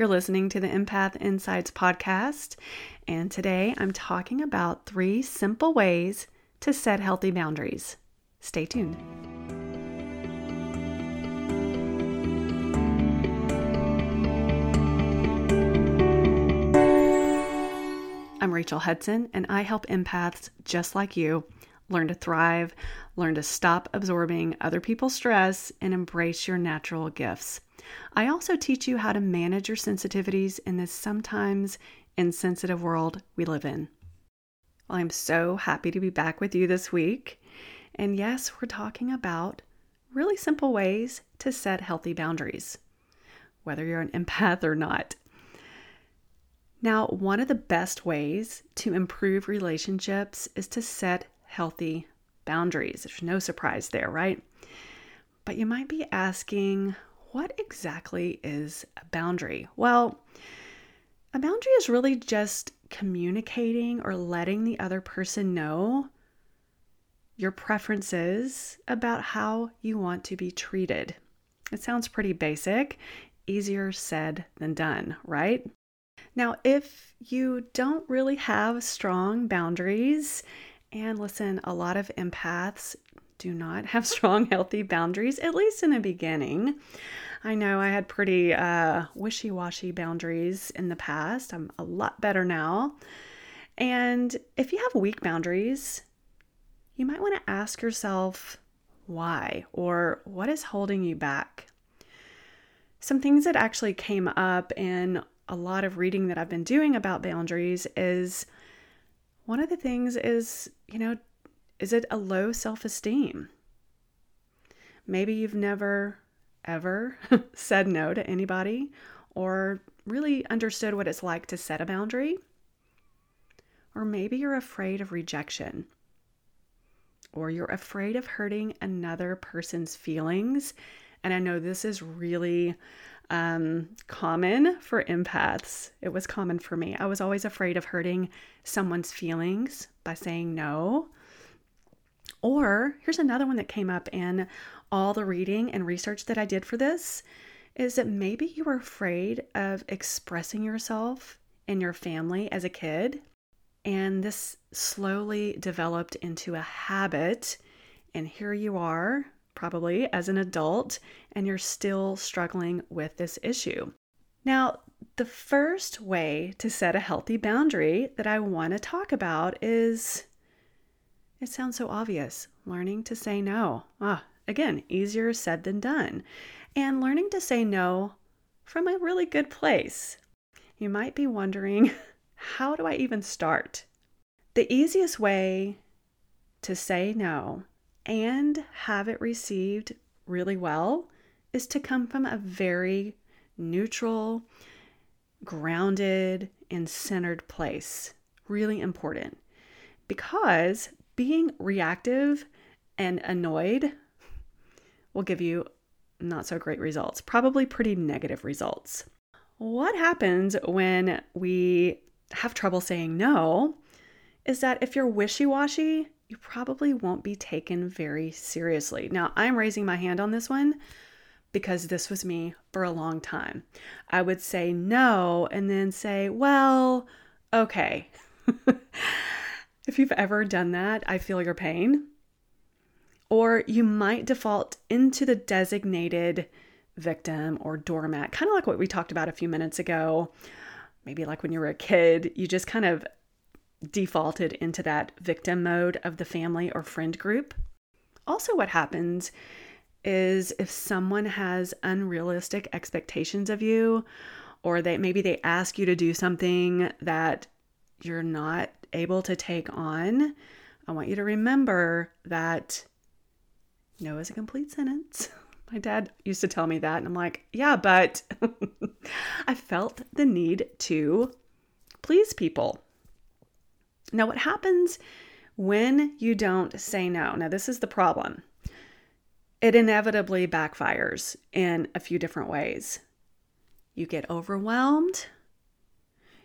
You're listening to the Empath Insights podcast, and today I'm talking about three simple ways to set healthy boundaries. Stay tuned. I'm Rachel Hudson, and I help empaths just like you learn to thrive, learn to stop absorbing other people's stress, and embrace your natural gifts. I also teach you how to manage your sensitivities in this sometimes insensitive world we live in. Well, I'm so happy to be back with you this week. And yes, we're talking about really simple ways to set healthy boundaries, whether you're an empath or not. Now, one of the best ways to improve relationships is to set healthy boundaries. There's no surprise there, right? But you might be asking, what exactly is a boundary? Well, a boundary is really just communicating or letting the other person know your preferences about how you want to be treated. It sounds pretty basic, easier said than done, right? Now, if you don't really have strong boundaries, and listen, a lot of empaths do not have strong, healthy boundaries, at least in the beginning. I know I had pretty uh, wishy washy boundaries in the past. I'm a lot better now. And if you have weak boundaries, you might want to ask yourself why or what is holding you back. Some things that actually came up in a lot of reading that I've been doing about boundaries is one of the things is, you know, is it a low self esteem? Maybe you've never, ever said no to anybody or really understood what it's like to set a boundary. Or maybe you're afraid of rejection. Or you're afraid of hurting another person's feelings. And I know this is really um, common for empaths. It was common for me. I was always afraid of hurting someone's feelings by saying no or here's another one that came up in all the reading and research that I did for this is that maybe you were afraid of expressing yourself in your family as a kid. And this slowly developed into a habit. And here you are, probably as an adult, and you're still struggling with this issue. Now, the first way to set a healthy boundary that I want to talk about is it sounds so obvious. Learning to say no. Ah, again, easier said than done. And learning to say no from a really good place. You might be wondering, how do I even start? The easiest way to say no and have it received really well is to come from a very neutral, grounded, and centered place. Really important because being reactive and annoyed will give you not so great results, probably pretty negative results. What happens when we have trouble saying no is that if you're wishy washy, you probably won't be taken very seriously. Now, I'm raising my hand on this one because this was me for a long time. I would say no and then say, well, okay. If you've ever done that, I feel your pain. Or you might default into the designated victim or doormat, kind of like what we talked about a few minutes ago. Maybe like when you were a kid, you just kind of defaulted into that victim mode of the family or friend group. Also, what happens is if someone has unrealistic expectations of you, or they maybe they ask you to do something that you're not able to take on, I want you to remember that no is a complete sentence. My dad used to tell me that, and I'm like, yeah, but I felt the need to please people. Now, what happens when you don't say no? Now, this is the problem. It inevitably backfires in a few different ways. You get overwhelmed,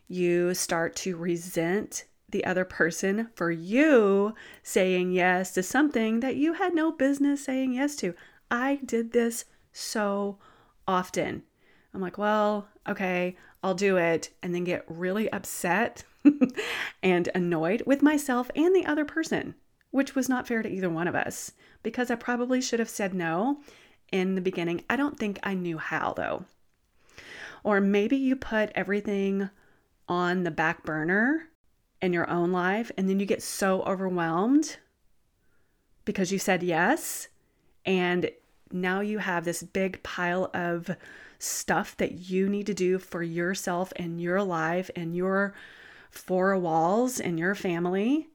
you start to resent the other person for you saying yes to something that you had no business saying yes to. I did this so often. I'm like, well, okay, I'll do it, and then get really upset and annoyed with myself and the other person, which was not fair to either one of us because I probably should have said no in the beginning. I don't think I knew how though. Or maybe you put everything on the back burner in your own life and then you get so overwhelmed because you said yes and now you have this big pile of stuff that you need to do for yourself and your life and your four walls and your family.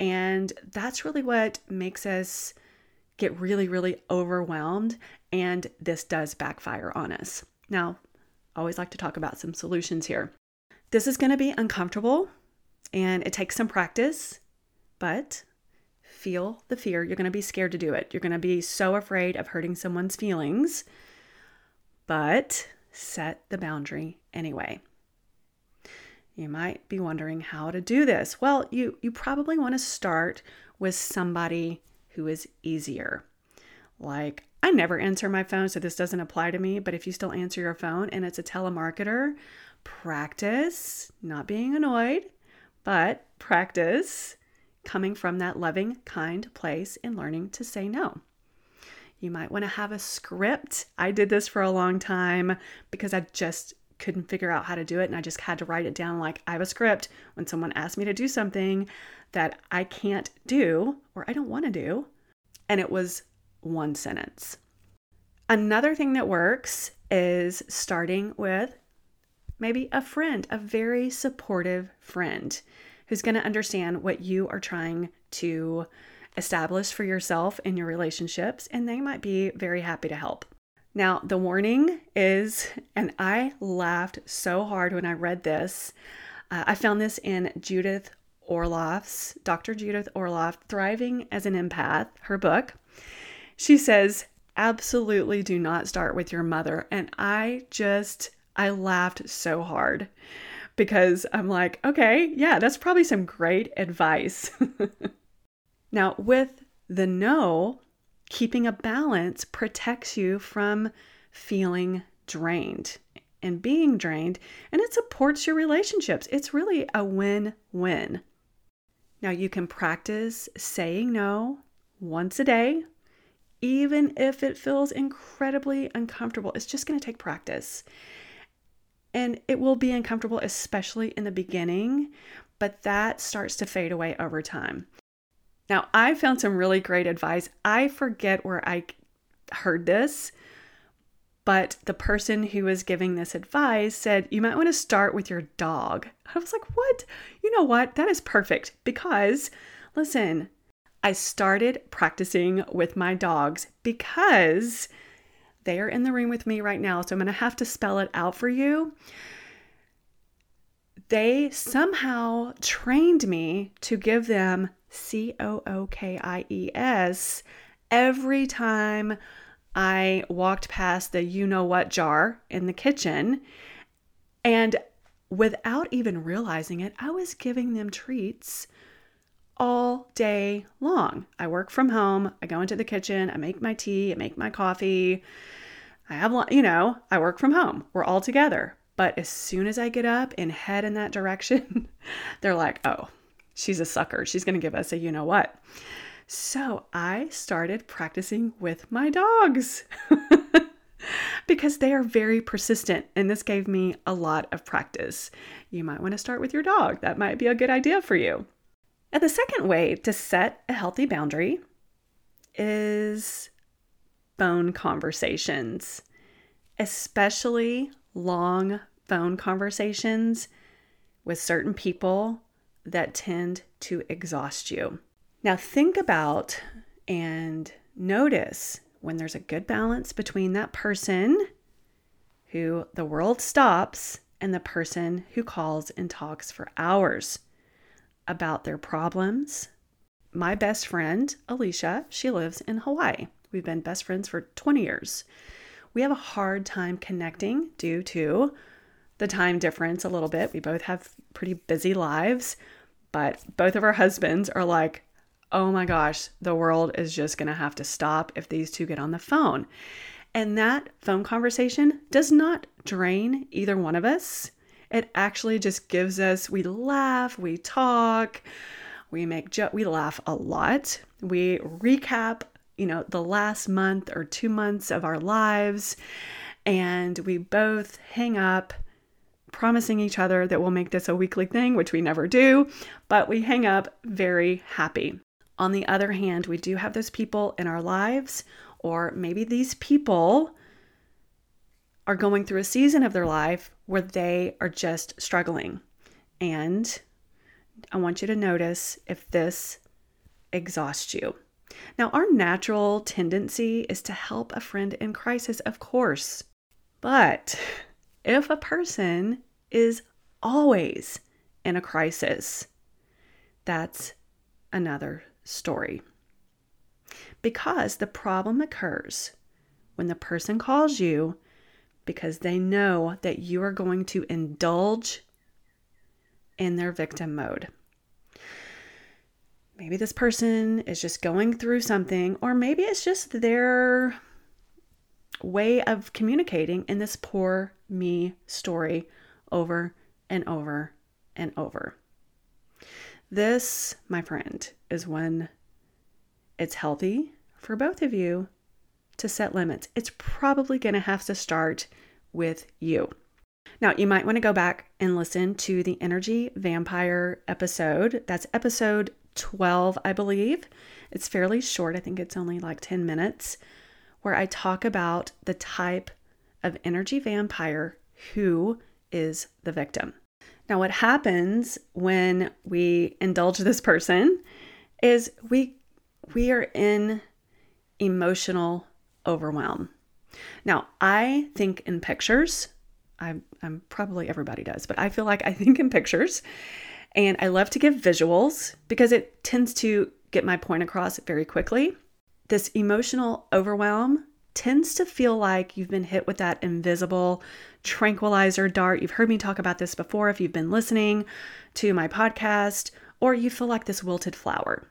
And that's really what makes us get really, really overwhelmed. And this does backfire on us. Now, I always like to talk about some solutions here. This is going to be uncomfortable and it takes some practice, but feel the fear. You're going to be scared to do it. You're going to be so afraid of hurting someone's feelings, but set the boundary anyway. You might be wondering how to do this. Well, you you probably want to start with somebody who is easier. Like I never answer my phone, so this doesn't apply to me, but if you still answer your phone and it's a telemarketer, practice not being annoyed, but practice coming from that loving, kind place and learning to say no. You might want to have a script. I did this for a long time because I just couldn't figure out how to do it and I just had to write it down like I have a script when someone asks me to do something that I can't do or I don't want to do. And it was one sentence. Another thing that works is starting with maybe a friend, a very supportive friend who's going to understand what you are trying to establish for yourself in your relationships, and they might be very happy to help. Now, the warning is, and I laughed so hard when I read this. Uh, I found this in Judith Orloff's, Dr. Judith Orloff, Thriving as an Empath, her book. She says, absolutely do not start with your mother. And I just, I laughed so hard because I'm like, okay, yeah, that's probably some great advice. now, with the no, keeping a balance protects you from feeling drained and being drained, and it supports your relationships. It's really a win win. Now, you can practice saying no once a day, even if it feels incredibly uncomfortable. It's just going to take practice. And it will be uncomfortable, especially in the beginning, but that starts to fade away over time. Now, I found some really great advice. I forget where I heard this, but the person who was giving this advice said, You might want to start with your dog. I was like, What? You know what? That is perfect because, listen, I started practicing with my dogs because they are in the room with me right now, so I'm going to have to spell it out for you. They somehow trained me to give them C O O K I E S every time I walked past the you know what jar in the kitchen. And without even realizing it, I was giving them treats all day long. I work from home, I go into the kitchen, I make my tea, I make my coffee. I have, you know, I work from home. We're all together. But as soon as I get up and head in that direction, they're like, oh, she's a sucker. She's going to give us a you know what. So I started practicing with my dogs because they are very persistent, and this gave me a lot of practice. You might want to start with your dog, that might be a good idea for you. And the second way to set a healthy boundary is phone conversations, especially long phone conversations with certain people that tend to exhaust you. Now, think about and notice when there's a good balance between that person who the world stops and the person who calls and talks for hours about their problems. My best friend, Alicia, she lives in Hawaii. We've been best friends for 20 years. We have a hard time connecting due to the time difference a little bit. We both have pretty busy lives, but both of our husbands are like, oh my gosh, the world is just going to have to stop if these two get on the phone. And that phone conversation does not drain either one of us. It actually just gives us, we laugh, we talk, we make jo- we laugh a lot. We recap, you know, the last month or 2 months of our lives and we both hang up promising each other that we'll make this a weekly thing, which we never do, but we hang up very happy. On the other hand, we do have those people in our lives, or maybe these people are going through a season of their life where they are just struggling. And I want you to notice if this exhausts you. Now, our natural tendency is to help a friend in crisis, of course. But if a person is always in a crisis, that's another story. Because the problem occurs when the person calls you because they know that you are going to indulge in their victim mode. Maybe this person is just going through something, or maybe it's just their way of communicating in this poor me story over and over and over. This, my friend, is when it's healthy for both of you to set limits. It's probably going to have to start with you. Now, you might want to go back and listen to the Energy Vampire episode. That's episode 12, I believe. It's fairly short, I think it's only like 10 minutes where I talk about the type of energy vampire who is the victim. Now, what happens when we indulge this person is we we are in emotional overwhelm. Now, I think in pictures. I'm, I'm probably everybody does, but I feel like I think in pictures, and I love to give visuals because it tends to get my point across very quickly this emotional overwhelm tends to feel like you've been hit with that invisible tranquilizer dart. You've heard me talk about this before if you've been listening to my podcast, or you feel like this wilted flower.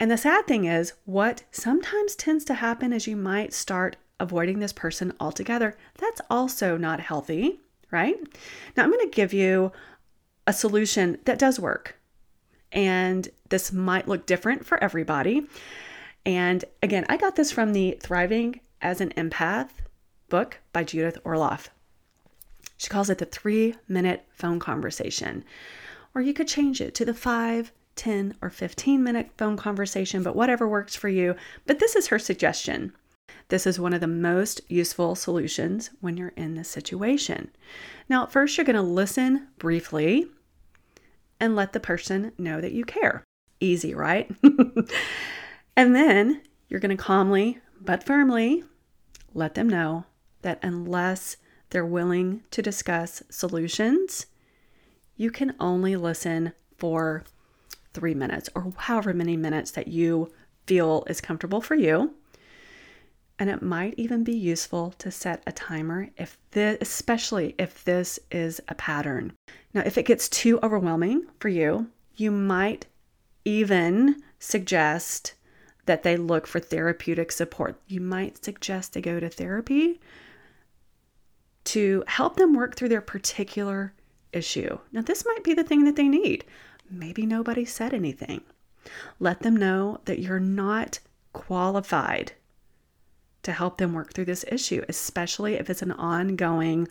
And the sad thing is, what sometimes tends to happen is you might start avoiding this person altogether. That's also not healthy, right? Now, I'm going to give you a solution that does work. And this might look different for everybody. And again, I got this from the Thriving as an Empath book by Judith Orloff. She calls it the three minute phone conversation. Or you could change it to the five, 10, or 15 minute phone conversation, but whatever works for you. But this is her suggestion. This is one of the most useful solutions when you're in this situation. Now, first, you're going to listen briefly and let the person know that you care. Easy, right? And then you're going to calmly but firmly let them know that unless they're willing to discuss solutions, you can only listen for three minutes or however many minutes that you feel is comfortable for you. And it might even be useful to set a timer if this, especially if this is a pattern. Now, if it gets too overwhelming for you, you might even suggest that they look for therapeutic support. You might suggest they go to therapy to help them work through their particular issue. Now, this might be the thing that they need. Maybe nobody said anything. Let them know that you're not qualified to help them work through this issue, especially if it's an ongoing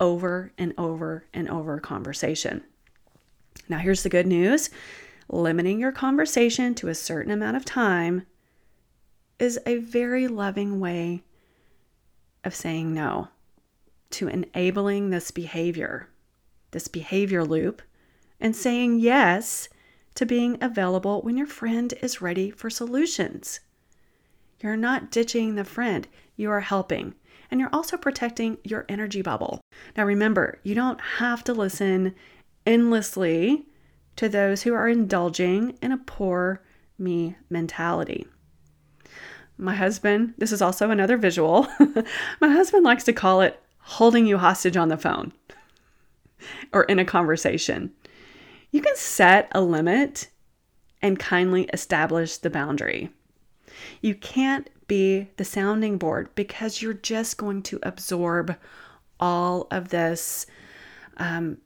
over and over and over conversation. Now, here's the good news limiting your conversation to a certain amount of time is a very loving way of saying no to enabling this behavior, this behavior loop, and saying yes to being available when your friend is ready for solutions. You're not ditching the friend, you are helping. And you're also protecting your energy bubble. Now, remember, you don't have to listen endlessly to those who are indulging in a poor me mentality. My husband, this is also another visual. My husband likes to call it holding you hostage on the phone or in a conversation. You can set a limit and kindly establish the boundary. You can't be the sounding board because you're just going to absorb all of this um,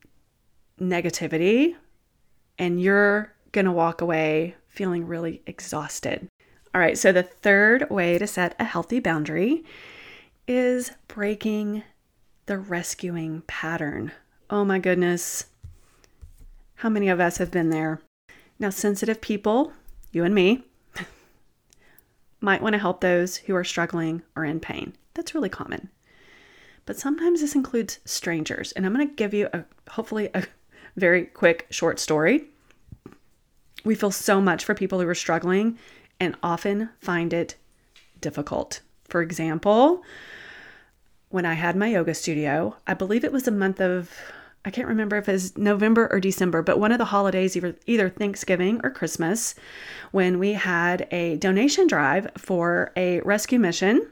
negativity and you're going to walk away feeling really exhausted. All right, so the third way to set a healthy boundary is breaking the rescuing pattern. Oh my goodness. How many of us have been there? Now, sensitive people, you and me, might want to help those who are struggling or in pain. That's really common. But sometimes this includes strangers. And I'm going to give you a hopefully a very quick short story. We feel so much for people who are struggling and often find it difficult. For example, when I had my yoga studio, I believe it was a month of I can't remember if it was November or December, but one of the holidays, either, Thanksgiving or Christmas, when we had a donation drive for a rescue mission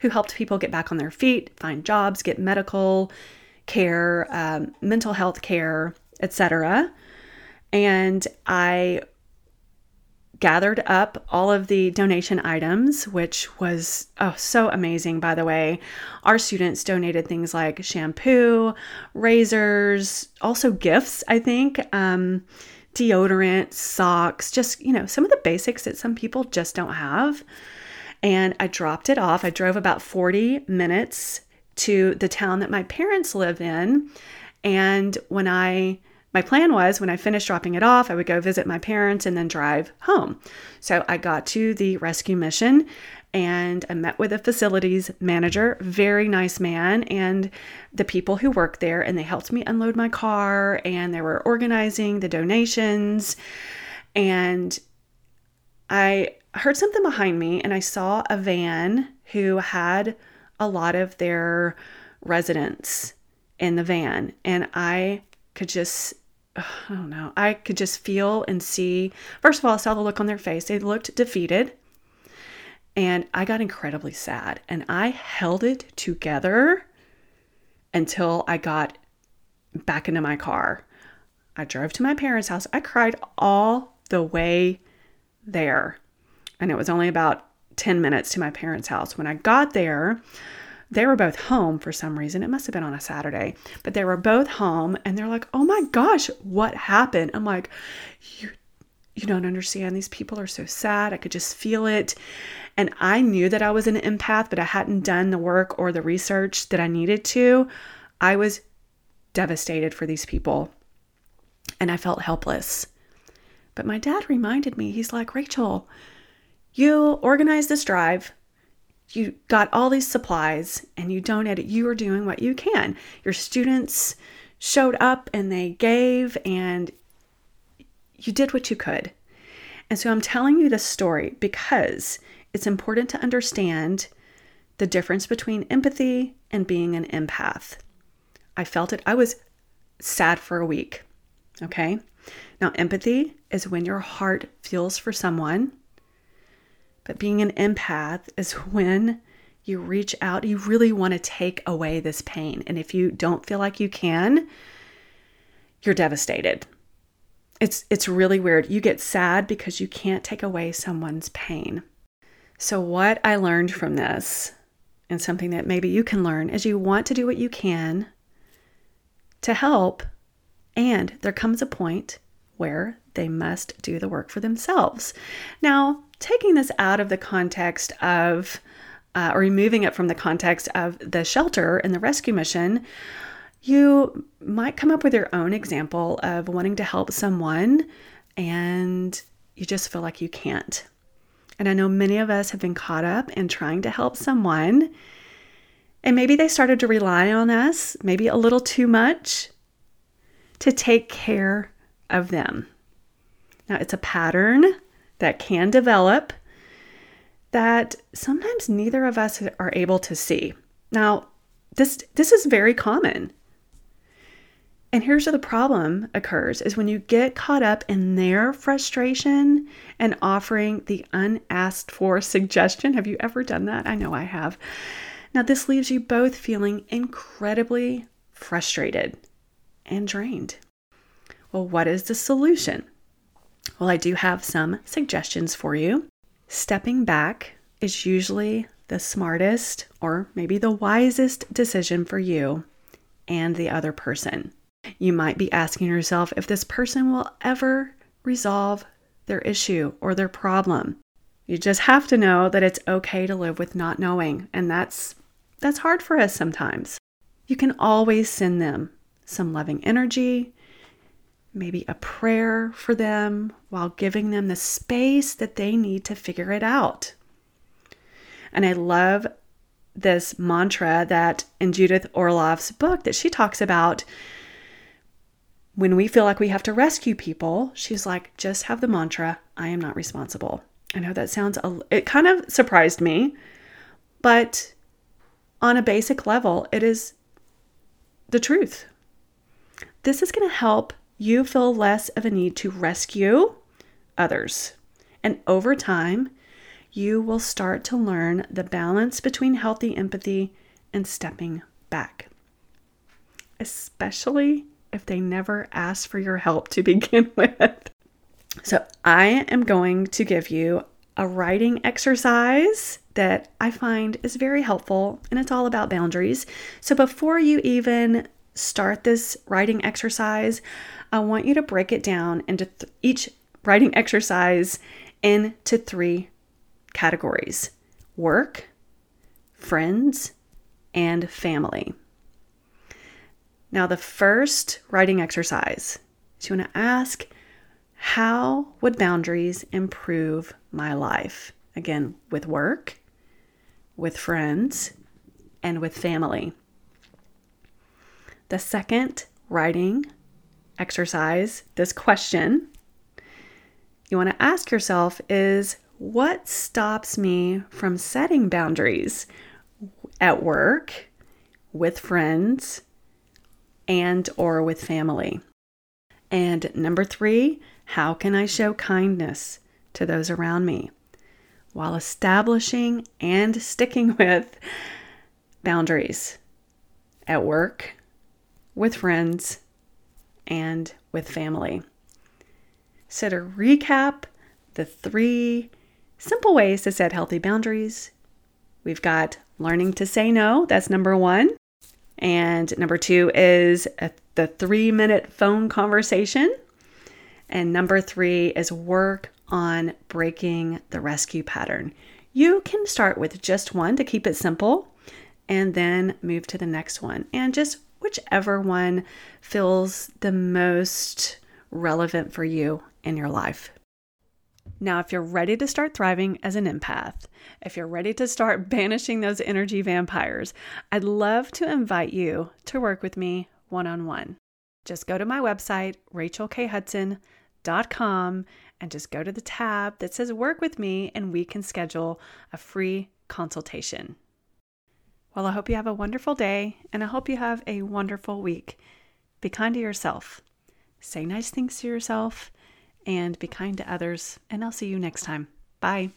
who helped people get back on their feet, find jobs, get medical care, um, mental health care, etc. And I gathered up all of the donation items, which was oh, so amazing, by the way. Our students donated things like shampoo, razors, also gifts, I think, um, deodorant, socks, just, you know, some of the basics that some people just don't have. And I dropped it off. I drove about 40 minutes to the town that my parents live in. And when I my plan was when I finished dropping it off, I would go visit my parents and then drive home. So I got to the rescue mission and I met with a facilities manager, very nice man, and the people who work there. And they helped me unload my car and they were organizing the donations. And I heard something behind me and I saw a van who had a lot of their residents in the van. And I could just I don't know. I could just feel and see. First of all, I saw the look on their face. They looked defeated. And I got incredibly sad. And I held it together until I got back into my car. I drove to my parents' house. I cried all the way there. And it was only about 10 minutes to my parents' house. When I got there, they were both home for some reason. It must have been on a Saturday, but they were both home and they're like, "Oh my gosh, what happened?" I'm like, "You you don't understand. These people are so sad. I could just feel it." And I knew that I was an empath, but I hadn't done the work or the research that I needed to. I was devastated for these people and I felt helpless. But my dad reminded me, he's like, Rachel, you organized this drive you got all these supplies and you donated, you are doing what you can. Your students showed up and they gave, and you did what you could. And so I'm telling you this story because it's important to understand the difference between empathy and being an empath. I felt it. I was sad for a week. Okay. Now, empathy is when your heart feels for someone but being an empath is when you reach out, you really want to take away this pain. And if you don't feel like you can, you're devastated. It's it's really weird. You get sad because you can't take away someone's pain. So what I learned from this and something that maybe you can learn is you want to do what you can to help and there comes a point where they must do the work for themselves. Now, taking this out of the context of, uh, or removing it from the context of the shelter and the rescue mission, you might come up with your own example of wanting to help someone and you just feel like you can't. And I know many of us have been caught up in trying to help someone, and maybe they started to rely on us, maybe a little too much, to take care of them. Now, it's a pattern that can develop that sometimes neither of us are able to see. Now, this this is very common. And here's where the problem occurs is when you get caught up in their frustration and offering the unasked for suggestion. Have you ever done that? I know I have. Now, this leaves you both feeling incredibly frustrated and drained. Well, what is the solution? Well, I do have some suggestions for you. Stepping back is usually the smartest or maybe the wisest decision for you and the other person. You might be asking yourself if this person will ever resolve their issue or their problem. You just have to know that it's okay to live with not knowing, and that's that's hard for us sometimes. You can always send them some loving energy, maybe a prayer for them while giving them the space that they need to figure it out. And I love this mantra that in Judith Orloff's book that she talks about when we feel like we have to rescue people, she's like, just have the mantra, I am not responsible. I know that sounds, it kind of surprised me, but on a basic level, it is the truth. This is going to help you feel less of a need to rescue others. And over time, you will start to learn the balance between healthy empathy and stepping back, especially if they never ask for your help to begin with. So, I am going to give you a writing exercise that I find is very helpful, and it's all about boundaries. So, before you even start this writing exercise, I want you to break it down into th- each writing exercise into three categories work, friends, and family. Now, the first writing exercise is you want to ask, how would boundaries improve my life? Again, with work, with friends, and with family. The second writing exercise, this question you want to ask yourself is what stops me from setting boundaries at work, with friends, and or with family? And number 3, how can I show kindness to those around me while establishing and sticking with boundaries at work, with friends, and with family? So, to recap the three simple ways to set healthy boundaries. We've got learning to say no, that's number one. And number two is a, the three minute phone conversation. And number three is work on breaking the rescue pattern. You can start with just one to keep it simple and then move to the next one. And just whichever one feels the most relevant for you in your life. Now, if you're ready to start thriving as an empath, if you're ready to start banishing those energy vampires, I'd love to invite you to work with me one on one. Just go to my website, rachelkhudson.com, and just go to the tab that says Work with Me, and we can schedule a free consultation. Well, I hope you have a wonderful day, and I hope you have a wonderful week. Be kind to yourself, say nice things to yourself and be kind to others. And I'll see you next time. Bye.